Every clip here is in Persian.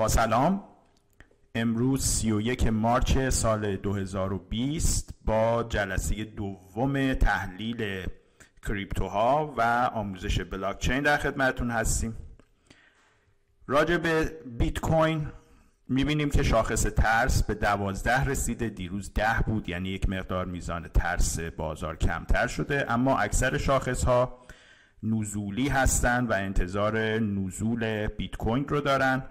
با سلام. امروز 31 مارچ سال 2020 با جلسه دوم تحلیل کریپتوها و آموزش بلاکچین در خدمتتون هستیم. راجع به بیت کوین می‌بینیم که شاخص ترس به دوازده رسیده. دیروز ده بود یعنی یک مقدار میزان ترس بازار کمتر شده. اما اکثر شاخص ها نزولی هستند و انتظار نزول بیت کوین رو دارن.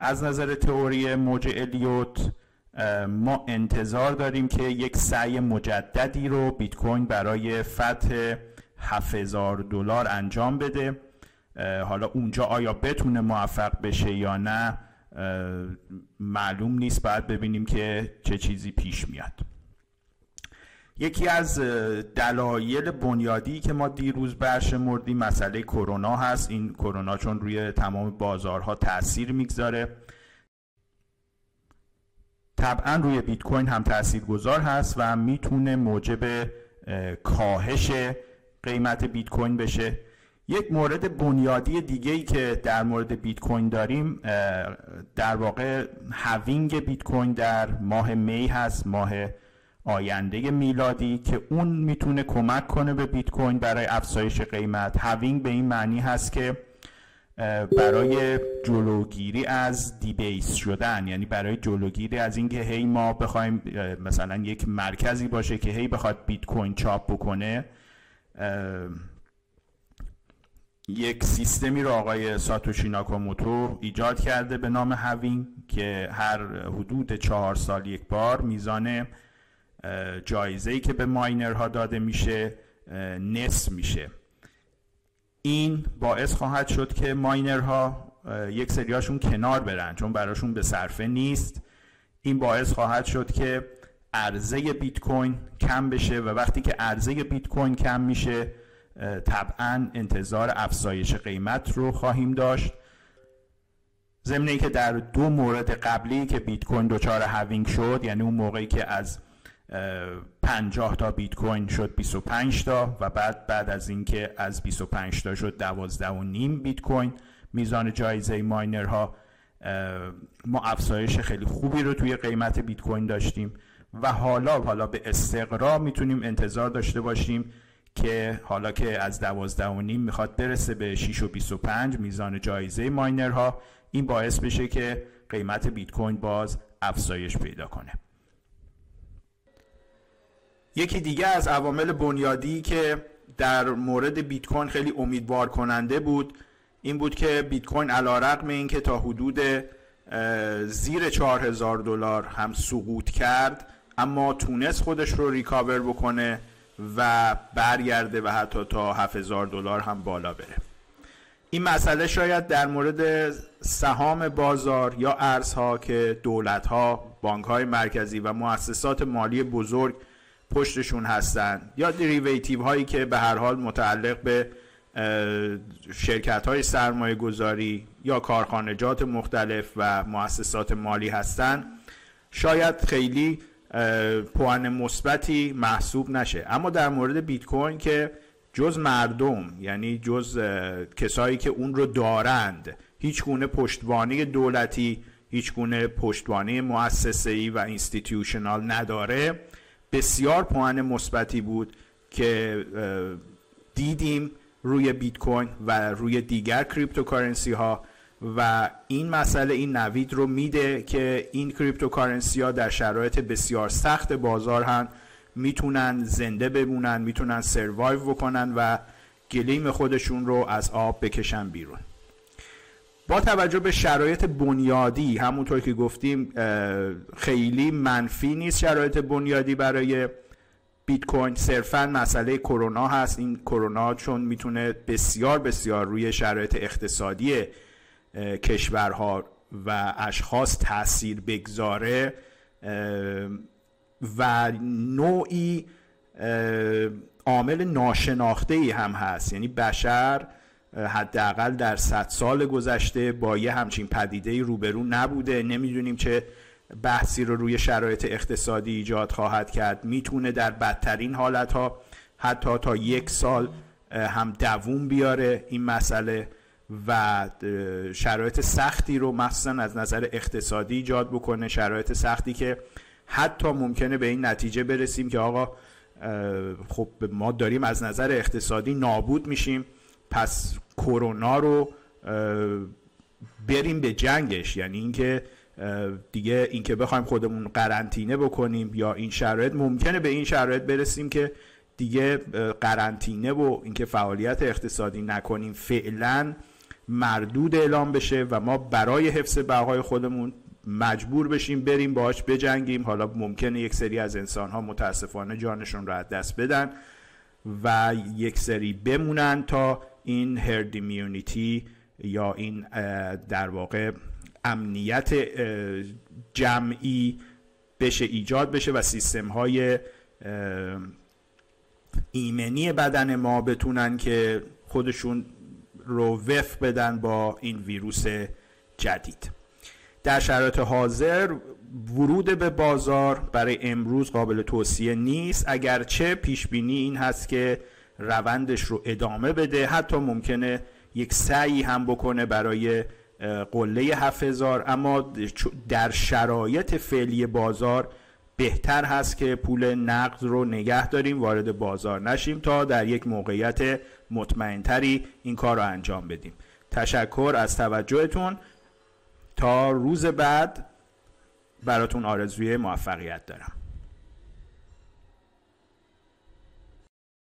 از نظر تئوری موج الیوت ما انتظار داریم که یک سعی مجددی رو بیت کوین برای فتح 7000 دلار انجام بده. حالا اونجا آیا بتونه موفق بشه یا نه معلوم نیست. باید ببینیم که چه چیزی پیش میاد. یکی از دلایل بنیادی که ما دیروز برشمردیم مسئله کرونا هست. این کرونا چون روی تمام بازارها تاثیر می‌گذاره. طبعا روی بیت کوین هم تأثیر گذار هست و می‌تونه موجب کاهش قیمت بیت کوین بشه. یک مورد بنیادی دیگه ای که در مورد بیت کوین داریم در واقع halving بیت کوین در ماه می هست ماه آینده میلادی که اون می‌تونه کمک کنه به بیت کوین برای افزایش قیمت. halving به این معنی هست که برای جلوگیری از debase شدن یعنی برای جلوگیری از اینکه هی ما بخوایم مثلا یک مرکزی باشه که هی بخواد بیت کوین چاپ بکنه یک سیستمی رو آقای ساتوشی ناکاموتو ایجاد کرده به نام halving که هر حدود چهار سال یک بار میزان جایزه‌ای که به ماینرها داده میشه نصف میشه. این باعث خواهد شد که ماینرها یک سریاشون کنار برن چون براشون به صرفه نیست. این باعث خواهد شد که عرضه بیت کوین کم بشه و وقتی که عرضه بیت کوین کم میشه طبعا انتظار افزایش قیمت رو خواهیم داشت. ضمن که در دو مورد قبلی که بیت کوین دچار هاوینگ شد یعنی اون موقعی که از 50 تا بیت کوین شد 25 تا و بعد بعد از اینکه از 25 تا شد 12 و نیم بیت کوین میزان جایزه ماینرها ما افزایش خیلی خوبی رو توی قیمت بیت کوین داشتیم و حالا حالا به استقرا می‌تونیم انتظار داشته باشیم که حالا که از 12 و نیم می‌خواد برسه به 6 و 25 میزان جایزه ماینرها این باعث بشه که قیمت بیت کوین باز افزایش پیدا کنه. یکی دیگه از عوامل بنیادی که در مورد بیت کوین خیلی امیدوار کننده بود این بود که بیت کوین علیرغم اینکه تا حدود زیر 4000 دلار هم سقوط کرد اما تونست خودش رو ریکاور بکنه و برگرده و حتی تا 7000 دلار هم بالا بره. این مسئله شاید در مورد سهام بازار یا ارزها که دولت ها، بانک های مرکزی و مؤسسات مالی بزرگ پشتشون هستن. یا derivative هایی که به هر حال متعلق به شرکت های سرمایه گذاری یا کارخانجات مختلف و مؤسسات مالی هستن. شاید خیلی پوان مثبتی محسوب نشه. اما در مورد بیت کوین که جز مردم یعنی جز کسایی که اون رو دارند هیچ گونه پشتوانه دولتی هیچ گونه پشتوانه مؤسسه‌ای و institutional نداره. بسیار پوان مثبتی بود که دیدیم روی بیت کوین و روی دیگر cryptocurrency ها و این مسئله این نوید رو میده که این cryptocurrency ها در شرایط بسیار سخت بازار هم می‌تونن زنده بمونن می‌تونن survive بکنن و گلیم خودشون رو از آب بکشن بیرون. با توجه به شرایط بنیادی همونطور که گفتیم خیلی منفی نیست شرایط بنیادی برای بیت کوین. صرفا مسئله کرونا هست. این کرونا چون می‌تونه بسیار بسیار روی شرایط اقتصادی کشورها و اشخاص تاثیر بگذاره و نوعی عامل ناشناخته ای هم هست. یعنی بشر حداقل در صد سال گذشته با یه همچین پدیده روبرو نبوده. نمی‌دونیم چه بحثی رو روی شرایط اقتصادی ایجاد خواهد کرد. می‌تونه در بدترین حالت ها حتی تا یک سال هم دووم بیاره این مسئله و شرایط سختی رو مخصوصا از نظر اقتصادی ایجاد بکنه. شرایط سختی که حتی ممکنه به این نتیجه برسیم که آقا خب ما داریم از نظر اقتصادی نابود میشیم. پس کرونا رو بریم به جنگش. یعنی اینکه دیگه اینکه بخوایم خودمون قرنطینه بکنیم یا این شرایط ممکنه به این شرایط برسیم که دیگه قرنطینه و اینکه فعالیت اقتصادی نکنیم فعلا مردود اعلام بشه و ما برای حفظ بقای خودمون مجبور بشیم بریم باهاش بجنگیم. حالا ممکنه یک سری از انسان ها متاسفانه جانشون رو از دست بدن. و یک سری بمونن تا این هرد ایمیونیتی یا این در واقع امنیت جمعی بشه ایجاد بشه و سیستم های ایمنی بدن ما بتونن که خودشون رو وف بدن با این ویروس جدید. در شرایط حاضر ورود به بازار برای امروز قابل توصیه نیست. اگرچه پیش بینی این هست که روندش رو ادامه بده. حتی ممکنه یک سعی هم بکنه برای قله 7000 اما در شرایط فعلی بازار بهتر هست که پول نقد رو نگه داریم وارد بازار نشیم تا در یک موقعیت مطمئنتری این کار رو انجام بدیم. تشکر از توجهتون. تا روز بعد براتون آرزوی موفقیت دارم.